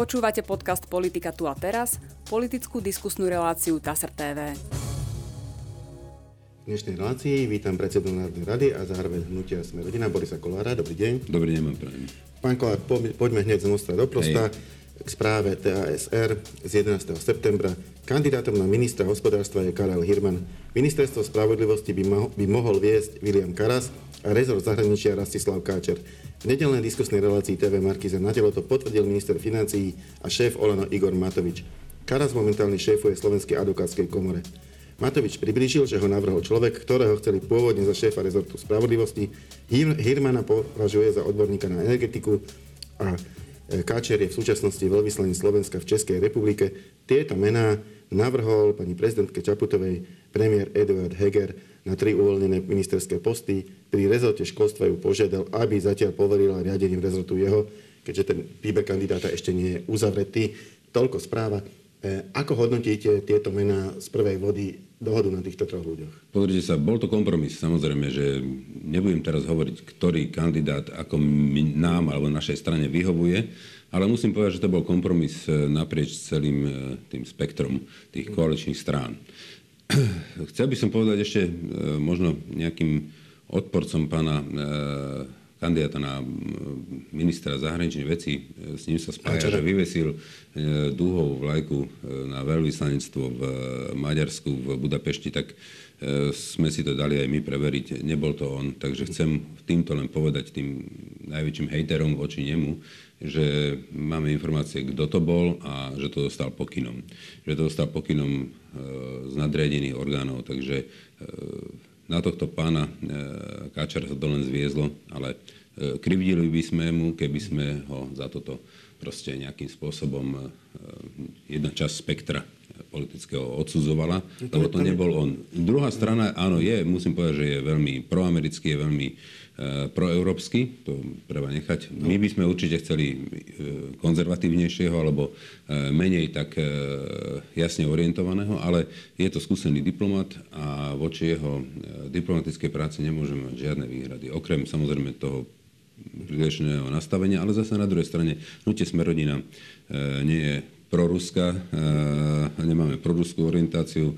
Počúvate podcast Politika tu a teraz, politickú diskusnú reláciu TASR TV. V dnešnej relácii vítam predsedu Národnej rady a zároveň hnutia Sme rodina Borisa Kolára. Dobrý deň. Dobrý deň, prajem. Pán Kolár, poďme hneď z Mostra do Prosta. Hej. K správe TASR z 11. septembra. Kandidátom na ministra hospodárstva je Karel Hirman. Ministerstvo spravodlivosti by, mo- by mohol viesť William Karas a rezort zahraničia Rastislav Káčer. V nedelnej diskusnej relácii TV Markiza na telo to potvrdil minister financií a šéf Olano Igor Matovič. Karas momentálne šéfuje Slovenskej advokátskej komore. Matovič priblížil, že ho navrhol človek, ktorého chceli pôvodne za šéfa rezortu spravodlivosti. Hirmana považuje za odborníka na energetiku a e, Káčer je v súčasnosti veľvyslaný Slovenska v Českej republike. Tieto mená navrhol pani prezidentke Čaputovej premiér Eduard Heger na tri uvoľnené ministerské posty. Pri rezorte školstva ju požiadal, aby zatiaľ poverila riadením rezortu jeho, keďže ten výber kandidáta ešte nie je uzavretý. Toľko správa. E, ako hodnotíte tieto mená z prvej vody dohodu na týchto troch ľuďoch? Pozrite sa, bol to kompromis. Samozrejme, že nebudem teraz hovoriť, ktorý kandidát ako nám alebo našej strane vyhovuje, ale musím povedať, že to bol kompromis e, naprieč celým e, tým spektrom tých koaličných strán. Chcel by som povedať ešte e, možno nejakým odporcom pána kandidáta na ministra zahraničných vecí. S ním sa spája, že vyvesil dúhovú vlajku na veľvyslanectvo v Maďarsku, v Budapešti, tak sme si to dali aj my preveriť. Nebol to on, takže chcem týmto len povedať tým najväčším hejterom voči nemu, že máme informácie, kto to bol a že to dostal pokynom. Že to dostal pokynom e, z nadriadených orgánov, takže e, na tohto pána e, Káčara sa to len zviezlo, ale krivdili by sme mu, keby sme ho za toto proste nejakým spôsobom jedna časť spektra politického odsudzovala, lebo to nebol on. Druhá strana, áno, je, musím povedať, že je veľmi proamerický, je veľmi E, proeurópsky, to treba nechať. My by sme určite chceli e, konzervatívnejšieho alebo e, menej tak jasne orientovaného, ale je to skúsený diplomat a voči jeho diplomatickej práci nemôžeme mať žiadne výhrady. Okrem samozrejme toho prílišného nastavenia, ale zase na druhej strane hnutie Smerodina nie je proruská, nemáme proruskú orientáciu,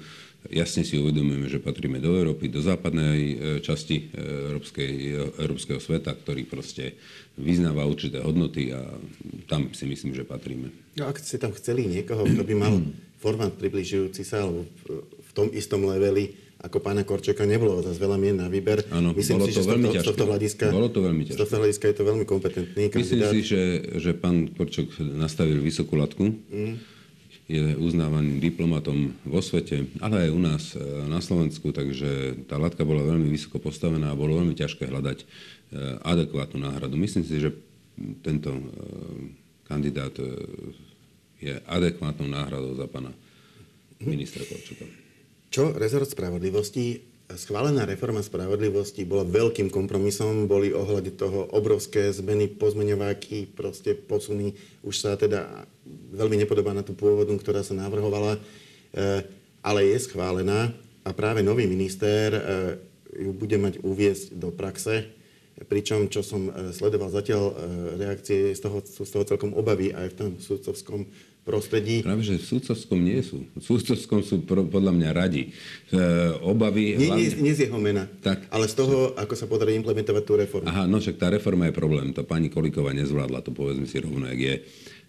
Jasne si uvedomujeme, že patríme do Európy, do západnej e, časti e, európskej, európskeho sveta, ktorý proste vyznáva určité hodnoty a tam si myslím, že patríme. No ak ste tam chceli niekoho, kto by mal formát približujúci sa, alebo v tom istom leveli, ako pána Korčeka, nebolo zase veľa mien na výber. Áno, Myslím bolo si, to že veľmi z tohto, z tohto hľadiska, bolo to veľmi ťažké. Z tohto hľadiska je to veľmi kompetentný kandidát. Myslím si, že, že pán Korčok nastavil vysokú latku. Mm je uznávaným diplomatom vo svete, ale aj u nás e, na Slovensku, takže tá latka bola veľmi vysoko postavená a bolo veľmi ťažké hľadať e, adekvátnu náhradu. Myslím si, že tento e, kandidát je adekvátnou náhradou za pána ministra Korčuka. Čo rezort spravodlivosti schválená reforma spravodlivosti bola veľkým kompromisom, boli ohľade toho obrovské zmeny, pozmeňováky, proste posuny. Už sa teda veľmi nepodobá na tú pôvodnú, ktorá sa navrhovala, eh, ale je schválená a práve nový minister eh, ju bude mať uviezť do praxe. Pričom, čo som eh, sledoval zatiaľ, reakcie z toho, sú z toho celkom obavy aj v tom sudcovskom prostredí. Práve, že v sudcovskom nie sú. V sudcovskom sú pro, podľa mňa radi. E, obavy... Nie, hlavne... nie, nie z jeho mena, tak. ale z toho, ako sa podarí implementovať tú reformu. Aha, no však tá reforma je problém. To pani Kolíková nezvládla, to povedzme si rovno, jak je.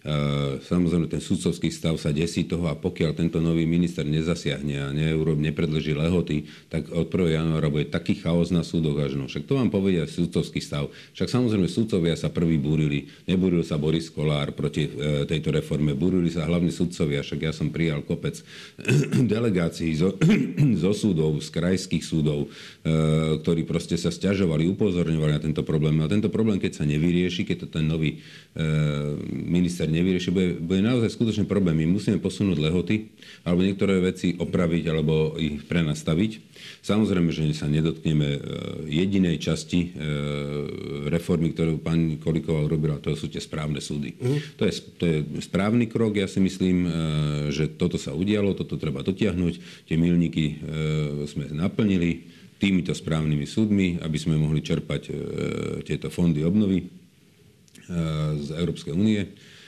Eh, samozrejme, ten sudcovský stav sa desí toho a pokiaľ tento nový minister nezasiahne a nepredlží lehoty, tak od 1. januára bude taký chaos na súdoch až no. Však to vám povedia sudcovský stav. Však samozrejme sudcovia sa prvý búrili. Nebúril sa Boris Kolár proti e, tejto reforme. Búrili sa hlavne sudcovia. Však ja som prijal kopec delegácií zo, zo súdov, z krajských súdov, e, ktorí proste sa stiažovali, upozorňovali na tento problém. A tento problém, keď sa nevyrieši, keď to ten nový minister nevyrieši, bude, bude naozaj skutočný problém. My musíme posunúť lehoty alebo niektoré veci opraviť alebo ich prenastaviť. Samozrejme, že sa nedotkneme e, jedinej časti e, reformy, ktorú pani Koliková urobila, to sú tie správne súdy. Mm. To, je, to je správny krok, ja si myslím, e, že toto sa udialo, toto treba dotiahnuť, tie milníky sme naplnili týmito správnymi súdmi, aby sme mohli čerpať tieto fondy obnovy z Európskej únie.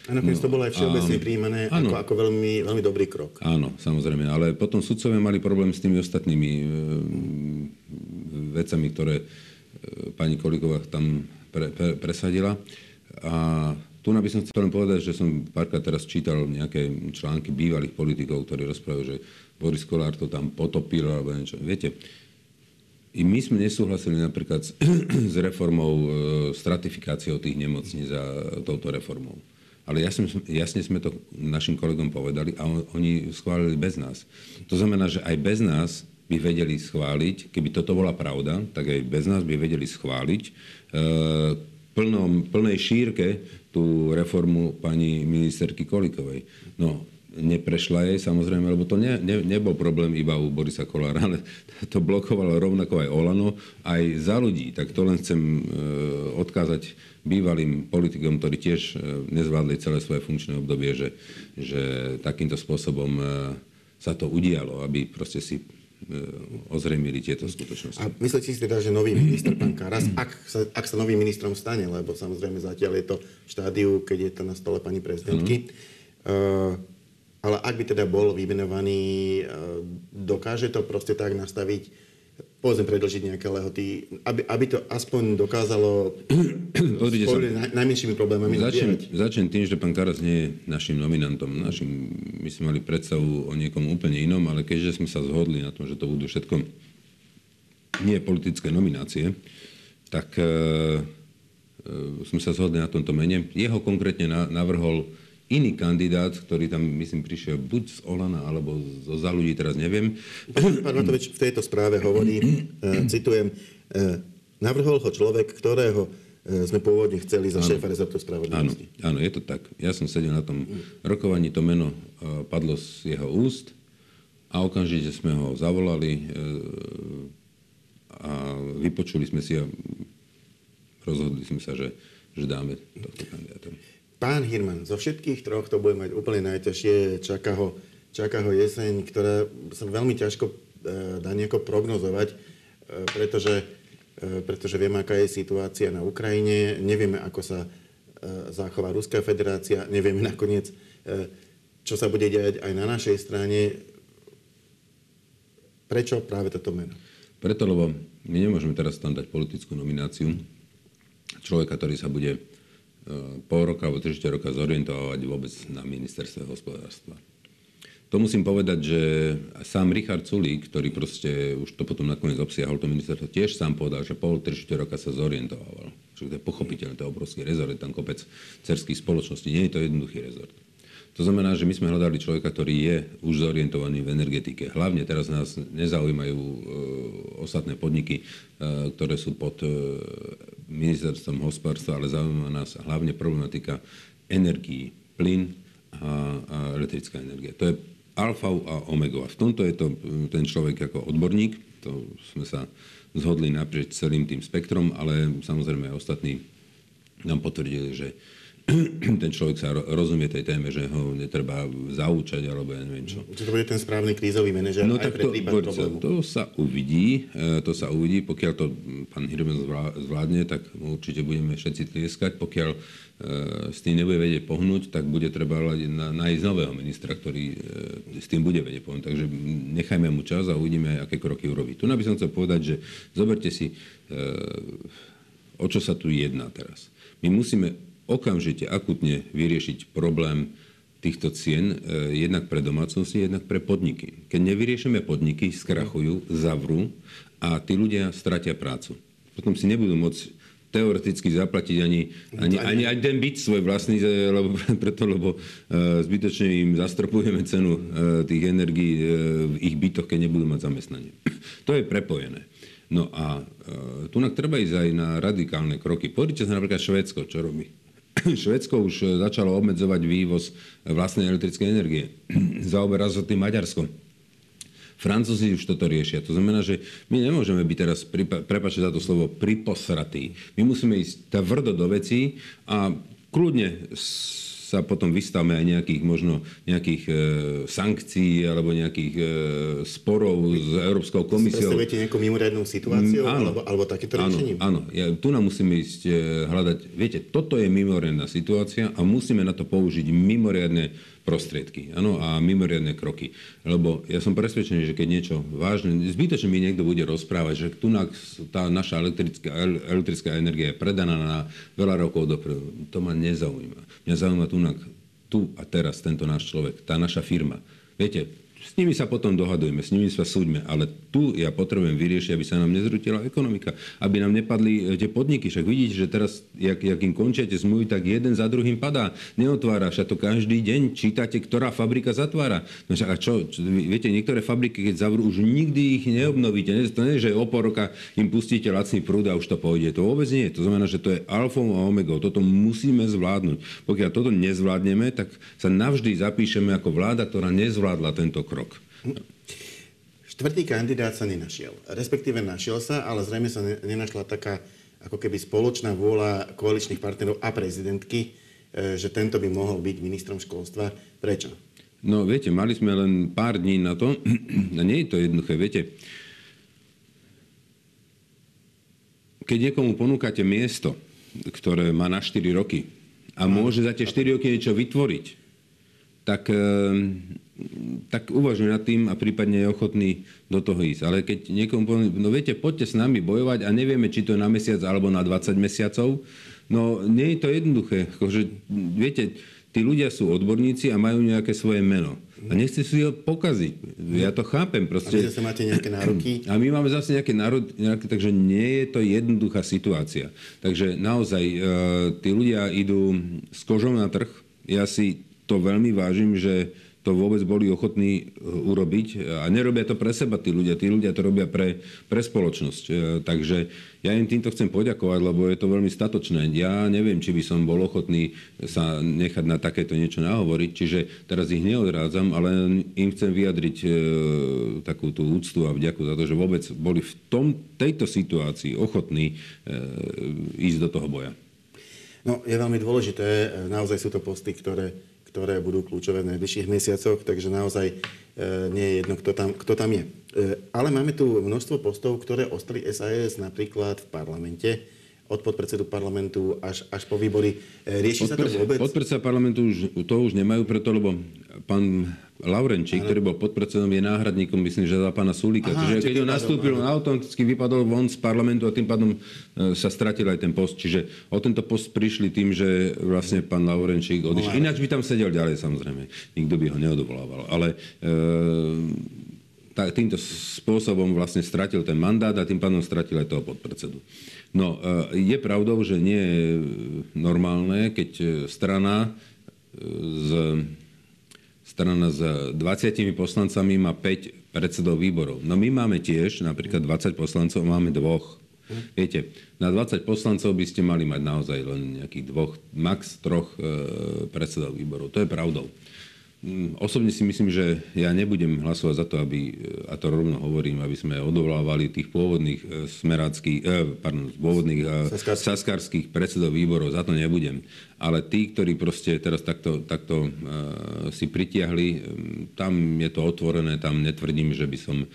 A nakoniec to bolo aj všeobecne príjmané ako, ako veľmi, veľmi dobrý krok. Áno, samozrejme. Ale potom sudcovia mali problém s tými ostatnými e, vecami, ktoré e, pani Koliková tam pre, pre, presadila. A tu by som chcel len povedať, že som párkrát teraz čítal nejaké články bývalých politikov, ktorí rozprávajú, že Boris Kolár to tam potopil alebo niečo. Viete, i my sme nesúhlasili napríklad s, s reformou, e, stratifikáciou tých nemocníc za touto reformou. Ale jasne, jasne sme to našim kolegom povedali a on, oni schválili bez nás. To znamená, že aj bez nás by vedeli schváliť, keby toto bola pravda, tak aj bez nás by vedeli schváliť e, plnom, plnej šírke tú reformu pani ministerky Kolikovej. No, neprešla jej samozrejme, lebo to ne, ne, nebol problém iba u Borisa Kolára, ale to blokovalo rovnako aj Olano, aj za ľudí. Tak to len chcem e, odkázať bývalým politikom, ktorí tiež e, nezvládli celé svoje funkčné obdobie, že, že takýmto spôsobom e, sa to udialo, aby proste si ozrejmili tieto skutočnosti. A myslíte si teda, že nový minister, pán Karas, ak sa, ak sa novým ministrom stane, lebo samozrejme zatiaľ je to v štádiu, keď je to na stole pani prezidentky, uh, ale ak by teda bol vymenovaný, e, dokáže to proste tak nastaviť, povedzme predlžiť nejaké lehoty, aby, aby to aspoň dokázalo naj, najmenšími problémami. Začnem, začnem tým, že pán Karas nie je našim nominantom. Našim, my sme mali predstavu o niekom úplne inom, ale keďže sme sa zhodli na tom, že to budú všetko nie politické nominácie, tak e, e, sme sa zhodli na tomto mene. Jeho konkrétne na, navrhol iný kandidát, ktorý tam, myslím, prišiel buď z Olana, alebo zo za ľudí, teraz neviem. Pán Matovič v tejto správe hovorí, e, citujem, e, navrhol ho človek, ktorého e, sme pôvodne chceli za šéfa rezortu spravodlivosti. Áno, áno, je to tak. Ja som sedel na tom rokovaní, to meno padlo z jeho úst a okamžite sme ho zavolali a vypočuli sme si a rozhodli sme sa, že, že dáme tohto kandidáta. Pán Hirman, zo všetkých troch to bude mať úplne najťažšie. Čaká ho, čaká ho jeseň, ktorá sa veľmi ťažko e, dá nejako prognozovať, e, pretože, e, pretože vieme, aká je situácia na Ukrajine, nevieme, ako sa zachová Ruská federácia, nevieme nakoniec, čo sa bude diať aj na našej strane. Prečo práve toto meno? Preto, lebo my nemôžeme teraz tam dať politickú nomináciu človeka, ktorý sa bude pol roka alebo 3 roka zorientovať vôbec na ministerstve hospodárstva. To musím povedať, že sám Richard Sulík, ktorý proste už to potom nakoniec obsiahol to ministerstvo, tiež sám povedal, že pol 3 roka sa zorientoval. Čiže to je pochopiteľné, to je obrovský rezort, je tam kopec cerských spoločností, nie je to jednoduchý rezort. To znamená, že my sme hľadali človeka, ktorý je už zorientovaný v energetike. Hlavne teraz nás nezaujímajú e, ostatné podniky, e, ktoré sú pod e, ministerstvom hospodárstva, ale zaujíma nás hlavne problematika energií, plyn a, a elektrická energia. To je alfa a omega. V tomto je to ten človek ako odborník, to sme sa zhodli naprieč celým tým spektrom, ale samozrejme ostatní nám potvrdili, že ten človek sa rozumie tej téme, že ho netreba zaučať, alebo ja neviem čo. Čiže to bude ten správny krízový manažer no, aj tak pre to, prípad sa, to sa uvidí, e, to sa uvidí. Pokiaľ to pán Hirman zvládne, tak určite budeme všetci tlieskať. Pokiaľ e, s tým nebude vedieť pohnúť, tak bude treba nájsť nového ministra, ktorý e, s tým bude vedieť pohnúť. Takže nechajme mu čas a uvidíme, aké kroky urobí. Tu by som chcel povedať, že zoberte si, o čo sa tu jedná teraz. My musíme okamžite akutne vyriešiť problém týchto cien e, jednak pre domácnosti, jednak pre podniky. Keď nevyriešime podniky, skrachujú, zavrú a tí ľudia stratia prácu. Potom si nebudú môcť teoreticky zaplatiť ani, ani, ani, ani ten byt svoj vlastný, e, lebo, preto, lebo e, zbytočne im zastropujeme cenu tých energií v ich bytoch, keď nebudú mať zamestnanie. To je prepojené. No a tu treba ísť aj na radikálne kroky. Pozrite sa napríklad Švédsko, čo robí Švedsko už e, začalo obmedzovať vývoz vlastnej elektrickej energie. Zaoberá sa tým Maďarsko. Francúzi už toto riešia. To znamená, že my nemôžeme byť teraz, prepačte za to slovo, priposratí. My musíme ísť tvrdo do vecí a kľudne sa potom vystavme aj nejakých možno nejakých e, sankcií alebo nejakých e, sporov s Európskou komisiou. Predstavujete nejakú mimoriadnú situáciu mm, áno, alebo, alebo takéto áno, riešenie? Áno, ja, tu nám musíme ísť e, hľadať, viete, toto je mimoriadná situácia a musíme na to použiť mimoriadne prostriedky ano, a mimoriadne kroky. Lebo ja som presvedčený, že keď niečo vážne, zbytočne mi niekto bude rozprávať, že tu tá naša elektrická, elektrická energia je predaná na veľa rokov dopredu. To ma nezaujíma. Mňa zaujíma tu, tu a teraz tento náš človek, tá naša firma. Viete, s nimi sa potom dohadujeme, s nimi sa súďme, ale tu ja potrebujem vyriešiť, aby sa nám nezrutila ekonomika, aby nám nepadli e, tie podniky. Však vidíte, že teraz, jak, jak im končiate zmluvy, tak jeden za druhým padá. Neotvára sa to každý deň. Čítate, ktorá fabrika zatvára. No a čo, čo, viete, niektoré fabriky, keď zavrú, už nikdy ich neobnovíte. To nie, že o pol roka im pustíte lacný prúd a už to pôjde. To vôbec nie. To znamená, že to je alfom a omegou. Toto musíme zvládnuť. Pokiaľ toto nezvládneme, tak sa navždy zapíšeme ako vláda, ktorá nezvládla tento krok krok. Štvrtý kandidát sa nenašiel. Respektíve našiel sa, ale zrejme sa nenašla taká ako keby spoločná vôľa koaličných partnerov a prezidentky, e, že tento by mohol byť ministrom školstva. Prečo? No viete, mali sme len pár dní na to. A nie je to jednoduché. Viete, keď niekomu ponúkate miesto, ktoré má na 4 roky a môže za tie 4 roky niečo vytvoriť, tak ehm, tak uvažuj nad tým a prípadne je ochotný do toho ísť. Ale keď niekomu povie, no viete, poďte s nami bojovať a nevieme, či to je na mesiac alebo na 20 mesiacov, no nie je to jednoduché. Akože, viete, tí ľudia sú odborníci a majú nejaké svoje meno. A nechce si ho pokaziť. Ja to chápem. Proste. A vy zase máte nejaké nároky? A my máme zase nejaké nároky, takže nie je to jednoduchá situácia. Takže naozaj e, tí ľudia idú s kožou na trh. Ja si to veľmi vážim, že to vôbec boli ochotní e, urobiť. A nerobia to pre seba tí ľudia, tí ľudia to robia pre, pre spoločnosť. E, takže ja im týmto chcem poďakovať, lebo je to veľmi statočné. Ja neviem, či by som bol ochotný sa nechať na takéto niečo nahovoriť, čiže teraz ich neodrádzam, ale im chcem vyjadriť e, takú tú úctu a vďaku za to, že vôbec boli v tom, tejto situácii ochotní e, ísť do toho boja. No, je veľmi dôležité, e, naozaj sú to posty, ktoré ktoré budú kľúčové v najbližších mesiacoch, takže naozaj e, nie je jedno, kto tam, kto tam je. E, ale máme tu množstvo postov, ktoré ostali SAS napríklad v parlamente od podpredsedu parlamentu až, až po výbory. E, rieši Podpre, sa to vôbec? Podpredseda parlamentu už, to už nemajú preto, lebo pán Laurenčík, ktorý bol podpredsedom, je náhradníkom, myslím, že za pána Sulíka. Aha, Čiže keď on nastúpil, on automaticky vypadol von z parlamentu a tým pádom e, sa stratil aj ten post. Čiže o tento post prišli tým, že vlastne pán Laurenčík odišiel. No, Ináč by tam sedel ďalej, samozrejme. Nikto by ho neodvolával. Ale e, týmto spôsobom vlastne stratil ten mandát a tým pádom stratil aj toho podpredsedu. No, e, je pravdou, že nie je normálne, keď e, strana e, z strana s 20 poslancami má 5 predsedov výborov. No my máme tiež napríklad 20 poslancov, máme dvoch. Viete, na 20 poslancov by ste mali mať naozaj len nejakých dvoch, max troch e, predsedov výborov. To je pravdou. Mm, osobne si myslím, že ja nebudem hlasovať za to, aby, a to rovno hovorím, aby sme odovlávali tých pôvodných e, smeráckých, eh, pardon, pôvodných eh, saskarských predsedov výborov, za to nebudem. Ale tí, ktorí proste teraz takto, takto si pritiahli, tam je to otvorené, tam netvrdím, že by som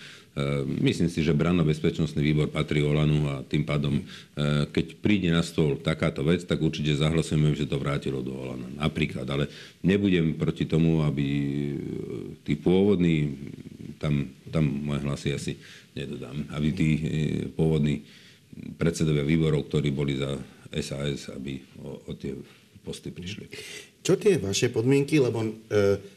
myslím si, že branno-bezpečnostný výbor patrí Olanu a tým pádom, ehm, keď príde na stôl takáto vec, tak určite zahlasujeme, že to vrátilo do Olana. Napríklad, ale nebudem proti tomu, aby ehm, tí pôvodní, tam, tam moje hlasy asi nedodám, aby tí pôvodní predsedovia výborov, ktorí boli za SAS, aby o, o tie posty prišli. Čo tie vaše podmienky, lebo e,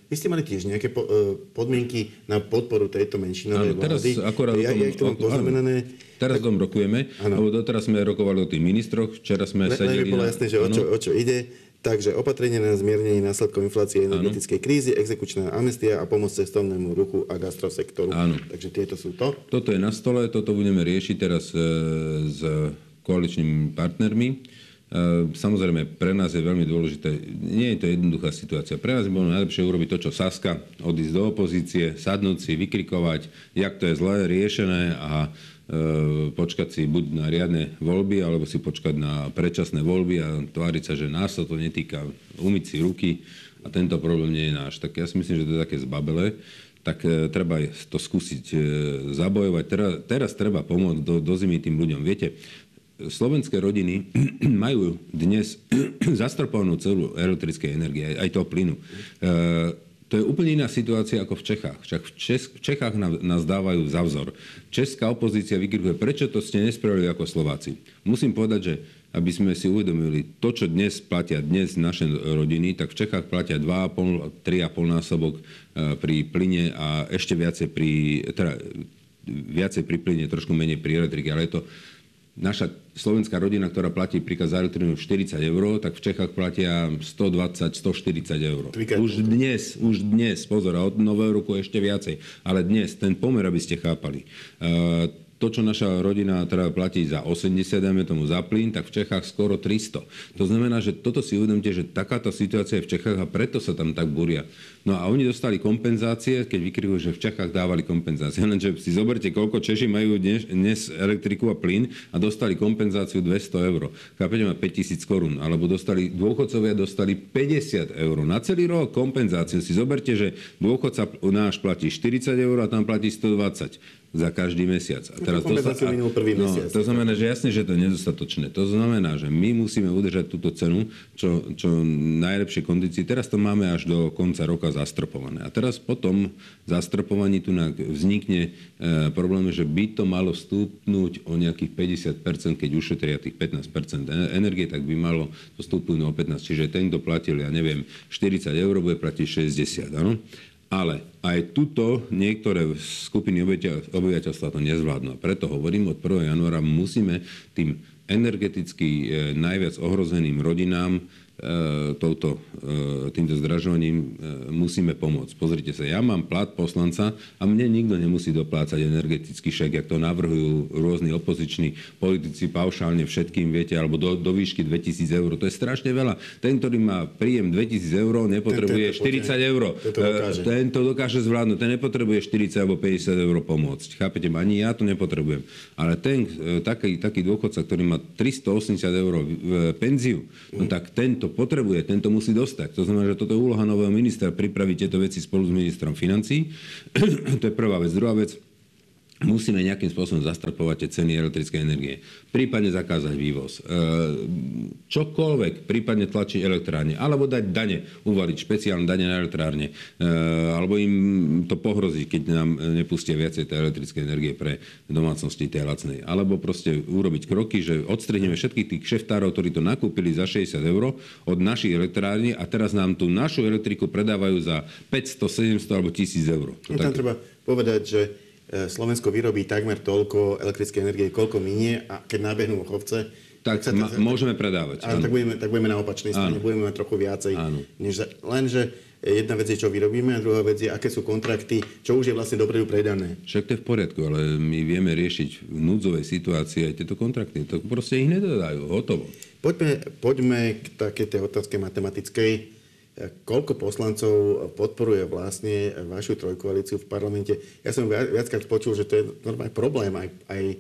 vy ste mali tiež nejaké po, e, podmienky na podporu tejto menšinovej áno, teraz vlády. Akorát ja, ja ich tu mám poznamenané. Teraz tak, tom rokujeme, áno. lebo doteraz sme rokovali o tých ministroch, včera sme Le, sedeli... bolo jasné, že o čo, o čo ide. Takže opatrenie na zmiernenie následkov inflácie energetickej ano. krízy, exekučná amnestia a pomoc cestovnému ruchu a gastrosektoru. Áno. Takže tieto sú to. Toto je na stole, toto budeme riešiť teraz e, s koaličnými partnermi. Samozrejme, pre nás je veľmi dôležité, nie je to jednoduchá situácia. Pre nás by bolo najlepšie urobiť to, čo Saska, odísť do opozície, sadnúť si, vykrikovať, jak to je zlé, riešené a počkať si buď na riadne voľby, alebo si počkať na predčasné voľby a tváriť sa, že nás sa to netýka, umyť si ruky a tento problém nie je náš. Tak ja si myslím, že to je také zbabele tak e, treba to skúsiť e, zabojovať. Teraz, teraz treba pomôcť do, do zimy tým ľuďom. Viete, slovenské rodiny majú dnes zastropovanú celú elektrickej energie, aj toho plynu. E, to je úplne iná situácia ako v Čechách. Však v, Čes- v Čechách nás, nás dávajú za vzor. Česká opozícia vykrikuje, prečo to ste nespravili ako Slováci. Musím povedať, že aby sme si uvedomili, to, čo dnes platia dnes naše rodiny, tak v Čechách platia 2,5, 3,5 násobok e, pri plyne a ešte viacej pri, teda, viacej pri plyne, trošku menej pri elektrike, ale je to naša slovenská rodina, ktorá platí príklad za elektrinu 40 eur, tak v Čechách platia 120, 140 eur. Už dnes, už dnes, pozor, od nového roku ešte viacej, ale dnes, ten pomer, aby ste chápali. Uh, to, čo naša rodina teda platí za 80, dajme tomu za plyn, tak v Čechách skoro 300. To znamená, že toto si uvedomte, že takáto situácia je v Čechách a preto sa tam tak buria. No a oni dostali kompenzácie, keď vykrikujú, že v Čechách dávali kompenzácie. Lenže si zoberte, koľko Češi majú dnes, dnes elektriku a plyn a dostali kompenzáciu 200 eur. Chápete, má 5000 korún. Alebo dostali, dôchodcovia dostali 50 eur. Na celý rok kompenzáciu. Si zoberte, že dôchodca náš platí 40 eur a tam platí 120 za každý mesiac. A teraz to, sa, a, prvý no, mesiac. To znamená, že jasne, že to je nedostatočné. To znamená, že my musíme udržať túto cenu čo, čo najlepšej kondícii. Teraz to máme až do konca roka zastropované. A teraz potom zastropovaní tu vznikne e, problém, že by to malo stúpnúť o nejakých 50%, keď ušetria tých 15% energie, tak by malo to stúpnúť o 15%. Čiže ten, kto platil, ja neviem, 40 eur, bude platiť 60. Áno? Ale aj tuto niektoré skupiny obyvateľstva to nezvládnu. A preto hovorím, od 1. januára musíme tým energeticky e, najviac ohrozeným rodinám E, touto, e, týmto zdražovaním e, musíme pomôcť. Pozrite sa, ja mám plat poslanca a mne nikto nemusí doplácať energetický šek, jak to navrhujú rôzni opoziční politici paušálne všetkým, viete, alebo do, do výšky 2000 eur. To je strašne veľa. Ten, ktorý má príjem 2000 eur, nepotrebuje ten, ten, 40 eur. Ten to dokáže zvládnuť. Ten nepotrebuje 40 alebo 50 eur pomôcť. Chápete? Ani ja to nepotrebujem. Ale ten, taký, taký dôchodca, ktorý má 380 eur penziu, no tak tento to potrebuje, tento musí dostať. To znamená, že toto je úloha nového ministra pripraviť tieto veci spolu s ministrom financí. to je prvá vec. Druhá vec, musíme nejakým spôsobom zastrapovať tie ceny elektrickej energie. Prípadne zakázať vývoz. E, čokoľvek, prípadne tlačiť elektrárne. Alebo dať dane, uvaliť špeciálne dane na elektrárne. E, alebo im to pohroziť, keď nám nepustia viacej tej elektrickej energie pre domácnosti tej lacnej. Alebo proste urobiť kroky, že odstrihneme všetkých tých šeftárov, ktorí to nakúpili za 60 eur od našich elektrární a teraz nám tú našu elektriku predávajú za 500, 700 alebo 1000 eur. To no, tam treba povedať, že Slovensko vyrobí takmer toľko elektrickej energie, koľko minie a keď nabehnú ochovce, tak, tak, ma, môžeme predávať. Áno, tak budeme, tak budeme na opačnej strane, budeme mať trochu viacej. Áno. Než, lenže jedna vec je, čo vyrobíme a druhá vec je, aké sú kontrakty, čo už je vlastne dopredu predané. Však to je v poriadku, ale my vieme riešiť v núdzovej situácii aj tieto kontrakty. To proste ich nedodajú, hotovo. Poďme, poďme k takej tej otázke matematickej koľko poslancov podporuje vlastne vašu trojkoalíciu v parlamente. Ja som viackrát počul, že to je normálny problém aj, aj e,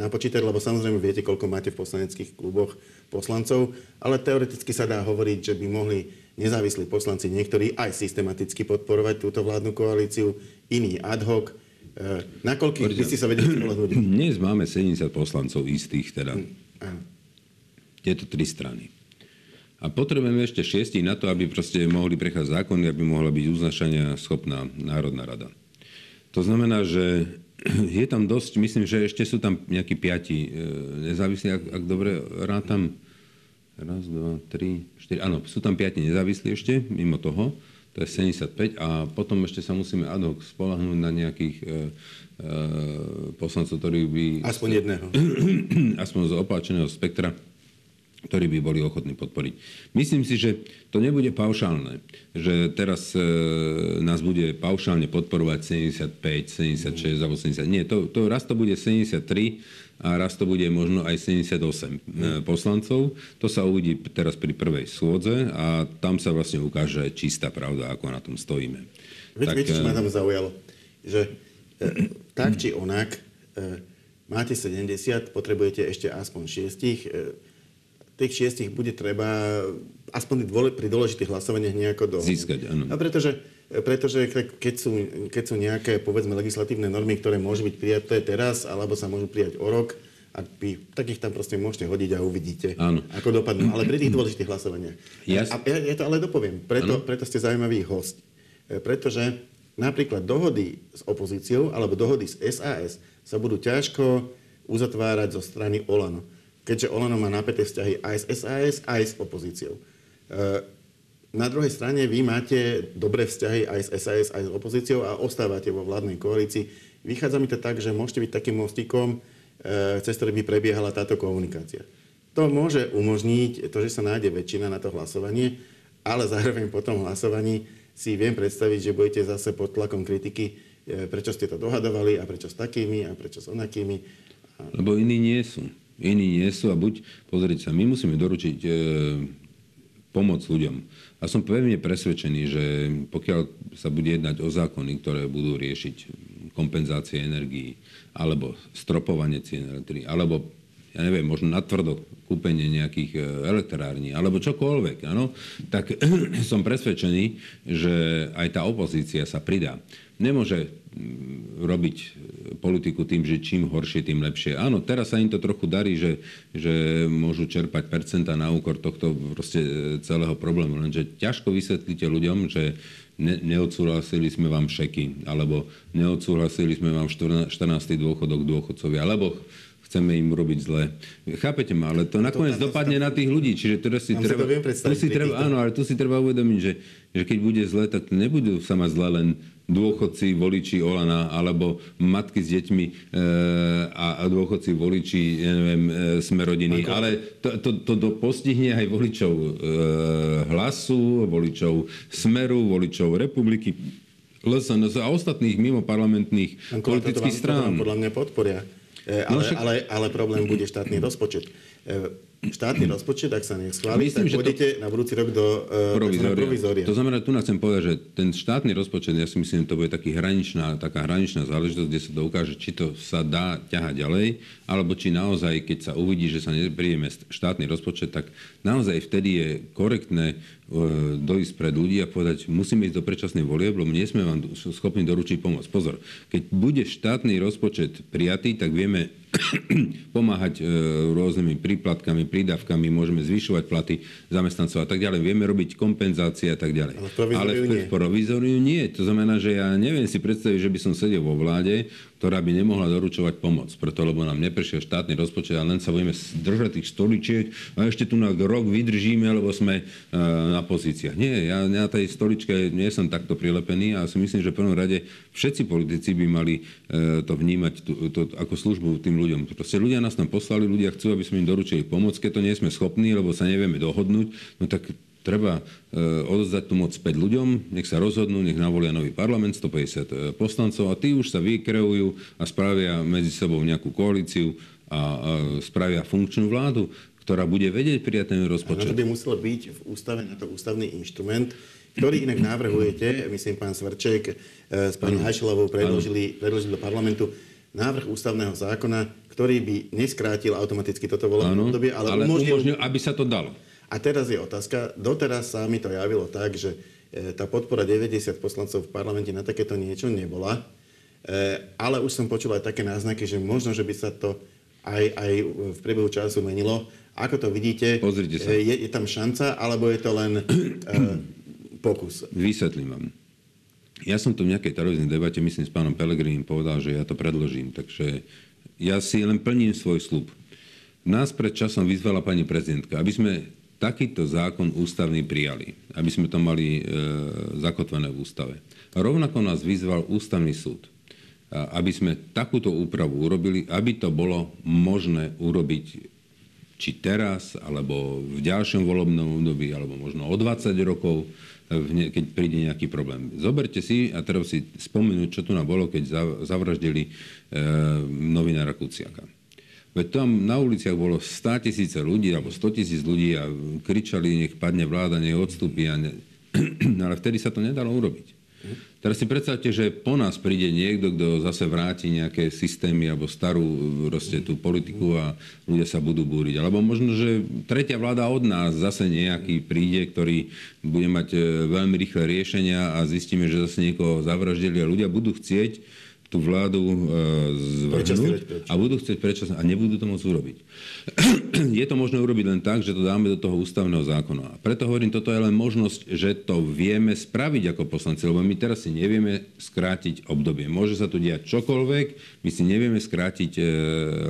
napočítať, lebo samozrejme viete, koľko máte v poslaneckých kluboch poslancov, ale teoreticky sa dá hovoriť, že by mohli nezávislí poslanci niektorí aj systematicky podporovať túto vládnu koalíciu, iní ad hoc. E, na koľkých by ste sa vedeli spolahnúť? Dnes máme 70 poslancov istých teda. Hm, Tieto tri strany. A potrebujeme ešte šiestich na to, aby proste mohli prechádzať zákony, aby mohla byť uznašania schopná Národná rada. To znamená, že je tam dosť, myslím, že ešte sú tam nejakí piati e, nezávislí, ak, ak dobre rátam. Raz, dva, tri, štyri. Áno, sú tam piati nezávislí ešte, mimo toho. To je 75. A potom ešte sa musíme ad hoc spolahnúť na nejakých e, e, poslancov, ktorí by... Aspoň jedného. Aspoň z opáčeného spektra ktorí by boli ochotní podporiť. Myslím si, že to nebude paušálne, že teraz e, nás bude paušálne podporovať 75, 76 alebo 70. Nie, to, to raz to bude 73 a raz to bude možno aj 78 e, poslancov. To sa uvidí teraz pri prvej schôdze a tam sa vlastne ukáže čistá pravda, ako na tom stojíme. Tak, viete čo ma tam zaujalo? Že e, tak či onak, e, máte 70, potrebujete ešte aspoň 6 tých šiestich bude treba aspoň pri dôležitých hlasovaniach nejako do... Získať, áno. A pretože, pretože keď, sú, keď sú nejaké, povedzme, legislatívne normy, ktoré môžu byť prijaté teraz, alebo sa môžu prijať o rok, a by, tak ich tam proste môžete hodiť a uvidíte, Áno. ako dopadnú. Ale pri tých dôležitých hlasovaniach. Yes. A ja, ja to ale dopoviem. Preto, preto ste zaujímavý host. E, pretože napríklad dohody s opozíciou alebo dohody s SAS sa budú ťažko uzatvárať zo strany Olano keďže Olano má napäté vzťahy aj s SAS, aj s opozíciou. E, na druhej strane vy máte dobré vzťahy aj s SAS, aj s opozíciou a ostávate vo vládnej koalícii. Vychádza mi to tak, že môžete byť takým mostíkom, e, cez ktorý by prebiehala táto komunikácia. To môže umožniť to, že sa nájde väčšina na to hlasovanie, ale zároveň po tom hlasovaní si viem predstaviť, že budete zase pod tlakom kritiky, e, prečo ste to dohadovali a prečo s takými a prečo s onakými. Lebo iní nie sú iní nie sú a buď, pozrieť sa, my musíme doručiť e, pomoc ľuďom. A som pevne presvedčený, že pokiaľ sa bude jednať o zákony, ktoré budú riešiť kompenzácie energií, alebo stropovanie cien elektriny, alebo ja neviem, možno natvrdo kúpenie nejakých e, elektrární, alebo čokoľvek, ano, tak som presvedčený, že aj tá opozícia sa pridá. Nemôže robiť politiku tým, že čím horšie, tým lepšie. Áno, teraz sa im to trochu darí, že, že môžu čerpať percenta na úkor tohto proste e, celého problému. Lenže ťažko vysvetlíte ľuďom, že ne, neodsúhlasili sme vám šeky, alebo neodsúhlasili sme vám 14. dôchodok dôchodcovia, alebo chceme im urobiť zle. Chápete ma, ale to nakoniec to dopadne na tých ľudí. Čiže teda si treba, tu si treba, áno, ale tu si treba uvedomiť, že, že keď bude zle, tak nebudú sa mať zle len dôchodci, voliči Olana, alebo matky s deťmi e, a, a dôchodci, voliči, ja neviem, e, sme rodiny. Ako? Ale to, to, to, to postihne aj voličov e, hlasu, voličov Smeru, voličov Republiky, LSNS a ostatných mimo parlamentných politických strán. Podľa mňa podporia. E, ale, no však... ale, ale problém bude štátny rozpočet. E, štátny rozpočet, ak sa neschváli, Myslím, tak pôjdete to... na budúci rok do uh, provizória. provizória. To znamená, tu chcem povedať, že ten štátny rozpočet, ja si myslím, to bude taký hraničná, taká hraničná záležitosť, kde sa to ukáže, či to sa dá ťahať ďalej, alebo či naozaj, keď sa uvidí, že sa nepríjeme štátny rozpočet, tak naozaj vtedy je korektné dojsť pred ľudí a povedať, musíme ísť do predčasnej volieb, lebo nie sme vám schopní doručiť pomoc. Pozor, keď bude štátny rozpočet prijatý, tak vieme pomáhať e, rôznymi príplatkami, prídavkami, môžeme zvyšovať platy zamestnancov a tak ďalej. Vieme robiť kompenzácie a tak ďalej. Ale v provizoriu nie. To znamená, že ja neviem si predstaviť, že by som sedel vo vláde, ktorá by nemohla doručovať pomoc. Preto, lebo nám neprešiel štátny rozpočet a len sa budeme držať tých stoličiek a ešte tu na rok vydržíme, lebo sme uh, na pozíciách. Nie, ja na tej stoličke nie som takto prilepený a si myslím, že v prvom rade všetci politici by mali uh, to vnímať to, ako službu tým ľuďom. Proste ľudia nás tam poslali, ľudia chcú, aby sme im doručili pomoc. Keď to nie sme schopní, lebo sa nevieme dohodnúť, no tak treba e, odozdať tú moc späť ľuďom, nech sa rozhodnú, nech navolia nový parlament, 150 e, poslancov a tí už sa vykreujú a spravia medzi sebou nejakú koalíciu a, spravia funkčnú vládu, ktorá bude vedieť prijať ten rozpočet. A to by muselo byť v ústave na to ústavný inštrument, ktorý inak navrhujete, myslím, pán Svrček e, s pani Hajšelovou predložili, predložili do parlamentu návrh ústavného zákona, ktorý by neskrátil automaticky toto volebné obdobie, ale, ale umožnil, umožnil, aby sa to dalo. A teraz je otázka, doteraz sa mi to javilo tak, že e, tá podpora 90 poslancov v parlamente na takéto niečo nebola, e, ale už som počul aj také náznaky, že možno, že by sa to aj, aj v priebehu času menilo. Ako to vidíte? E, je, je tam šanca, alebo je to len pokus? Vysvetlím vám. Ja som tu v nejakej televíznej debate, myslím, s pánom Pelegrínim povedal, že ja to predložím. Takže ja si len plním svoj slub. Nás pred časom vyzvala pani prezidentka, aby sme takýto zákon ústavný prijali, aby sme to mali e, zakotvené v ústave. Rovnako nás vyzval ústavný súd, aby sme takúto úpravu urobili, aby to bolo možné urobiť či teraz, alebo v ďalšom volebnom období, alebo možno o 20 rokov, keď príde nejaký problém. Zoberte si a teraz si spomenúť, čo tu na bolo, keď zavraždili e, novinára Kuciaka. Veď tam na uliciach bolo 100 tisíce ľudí, alebo 100 tisíc ľudí a kričali, nech padne vláda, nech odstúpi. A ne... ale vtedy sa to nedalo urobiť. Teraz si predstavte, že po nás príde niekto, kto zase vráti nejaké systémy alebo starú proste, tú politiku a ľudia sa budú búriť. Alebo možno, že tretia vláda od nás zase nejaký príde, ktorý bude mať e, veľmi rýchle riešenia a zistíme, že zase niekoho zavraždili a ľudia budú chcieť tú vládu e, zvrhnúť a budú chcieť predčasne a nebudú to môcť urobiť. je to možné urobiť len tak, že to dáme do toho ústavného zákona. A preto hovorím, toto je len možnosť, že to vieme spraviť ako poslanci, lebo my teraz si nevieme skrátiť obdobie. Môže sa tu diať čokoľvek, my si nevieme skrátiť e,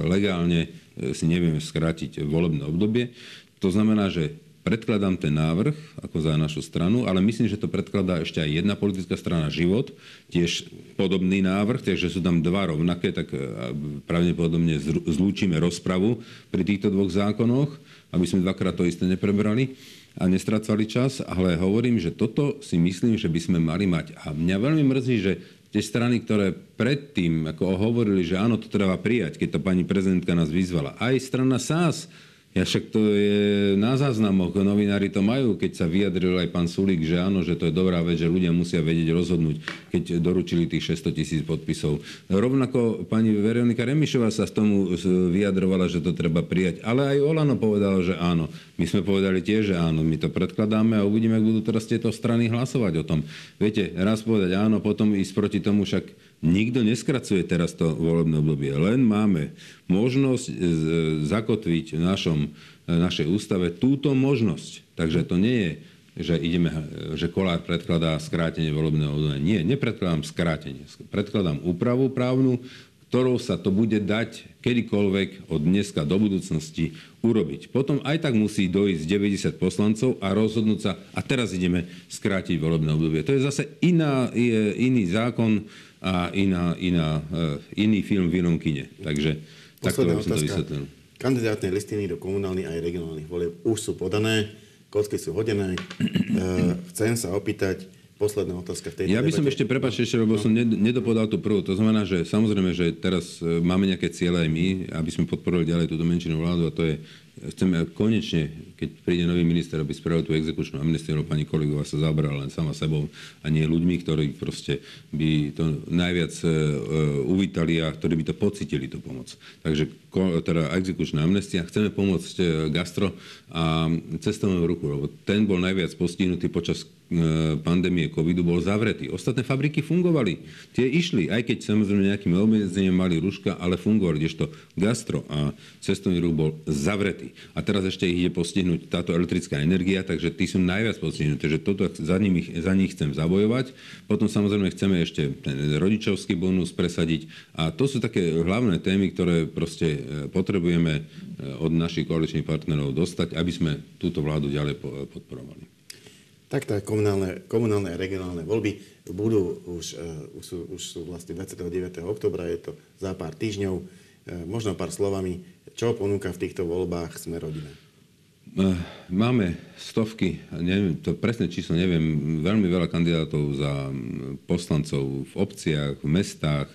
legálne, e, si nevieme skrátiť volebné obdobie. To znamená, že predkladám ten návrh ako za našu stranu, ale myslím, že to predkladá ešte aj jedna politická strana Život, tiež podobný návrh, takže sú tam dva rovnaké, tak e, pravdepodobne zlúčime rozpravu pri týchto dvoch zákonoch, aby sme dvakrát to isté neprebrali a nestracali čas, ale hovorím, že toto si myslím, že by sme mali mať. A mňa veľmi mrzí, že tie strany, ktoré predtým ako hovorili, že áno, to treba prijať, keď to pani prezidentka nás vyzvala, aj strana SAS, ja však to je na záznamoch, novinári to majú, keď sa vyjadril aj pán Sulík, že áno, že to je dobrá vec, že ľudia musia vedieť rozhodnúť, keď doručili tých 600 tisíc podpisov. Rovnako pani Veronika Remišová sa z tomu vyjadrovala, že to treba prijať, ale aj Olano povedal, že áno. My sme povedali tiež, že áno, my to predkladáme a uvidíme, ak budú teraz tieto strany hlasovať o tom. Viete, raz povedať áno, potom ísť proti tomu však Nikto neskracuje teraz to volebné obdobie, len máme možnosť e, zakotviť v našom, e, našej ústave túto možnosť. Takže to nie je, že, ideme, že Kolár predkladá skrátenie volebného obdobia. Nie, nepredkladám skrátenie. Predkladám úpravu právnu, ktorou sa to bude dať kedykoľvek od dneska do budúcnosti urobiť. Potom aj tak musí dojsť 90 poslancov a rozhodnúť sa, a teraz ideme skrátiť volebné obdobie. To je zase iná, je iný zákon, a iná, iná, uh, iný film v inom kine. Takže takto by som to vysvetlil. Kandidátne listiny do komunálnych aj regionálnych volieb už sú podané, kocky sú hodené. Uh, chcem sa opýtať, posledná otázka v tejto Ja by som ešte, prepáčte ešte, lebo no. som nedopodal tú prvú. To znamená, že samozrejme, že teraz e, máme nejaké ciele aj my, aby sme podporili ďalej túto menšinu vládu a to je chceme konečne, keď príde nový minister, aby spravil tú exekučnú amnestiu, lebo pani kolegová sa zabrala len sama sebou a nie ľuďmi, ktorí proste by to najviac uh, uvítali a ktorí by to pocitili, tú pomoc. Takže teda exekučná amnestia. Chceme pomôcť uh, gastro a cestovného ruchu, lebo ten bol najviac postihnutý počas pandémie covidu bol zavretý. Ostatné fabriky fungovali. Tie išli, aj keď samozrejme nejakým obmedzením mali ruška, ale fungovali, kdežto gastro a cestovný ruch bol zavretý. A teraz ešte ich ide postihnúť táto elektrická energia, takže tí sú najviac postihnuté. Takže toto za, nimi, za nich chcem zabojovať. Potom samozrejme chceme ešte ten rodičovský bonus presadiť. A to sú také hlavné témy, ktoré proste e, potrebujeme e, od našich koaličných partnerov dostať, aby sme túto vládu ďalej podporovali. Tak tak, komunálne, komunálne a regionálne voľby budú už, už, sú, už sú vlastne 29. oktobra, je to za pár týždňov. Možno pár slovami, čo ponúka v týchto voľbách sme rodina? Máme stovky, neviem, to presné číslo neviem, veľmi veľa kandidátov za poslancov v obciach, v mestách,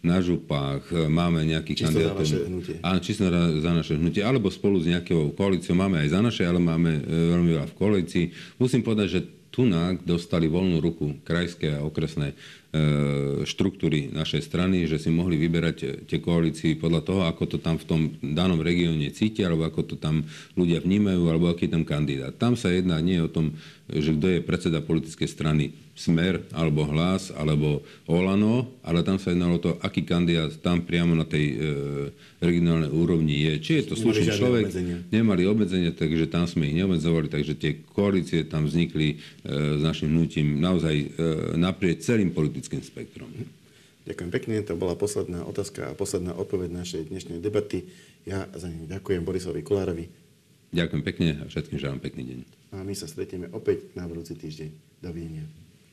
na župách, eh, máme nejakých kandidátov. Čisto za vaše hnutie. Áno, čisto za naše hnutie. Alebo spolu s nejakou koalíciou. Máme aj za naše, ale máme eh, veľmi veľa v koalícii. Musím povedať, že tu dostali voľnú ruku krajské a okresné E, štruktúry našej strany, že si mohli vyberať e, tie koalícii podľa toho, ako to tam v tom danom regióne cítia, alebo ako to tam ľudia vnímajú, alebo aký je tam kandidát. Tam sa jedná nie o tom, že kto je predseda politickej strany Smer, alebo Hlas, alebo Olano, ale tam sa jednalo to, aký kandidát tam priamo na tej e, regionálnej úrovni je. Či je to slušný človek, obmedzenia. nemali obmedzenia, takže tam sme ich neobmedzovali, takže tie koalície tam vznikli e, s našim hnutím naozaj e, naprieč celým politickým spektrom. Ďakujem pekne, to bola posledná otázka a posledná odpoveď našej dnešnej debaty. Ja za ňu ďakujem Borisovi Kulárovi. Ďakujem pekne a všetkým želám pekný deň. A my sa stretieme opäť na budúci týždeň. Dovidenia.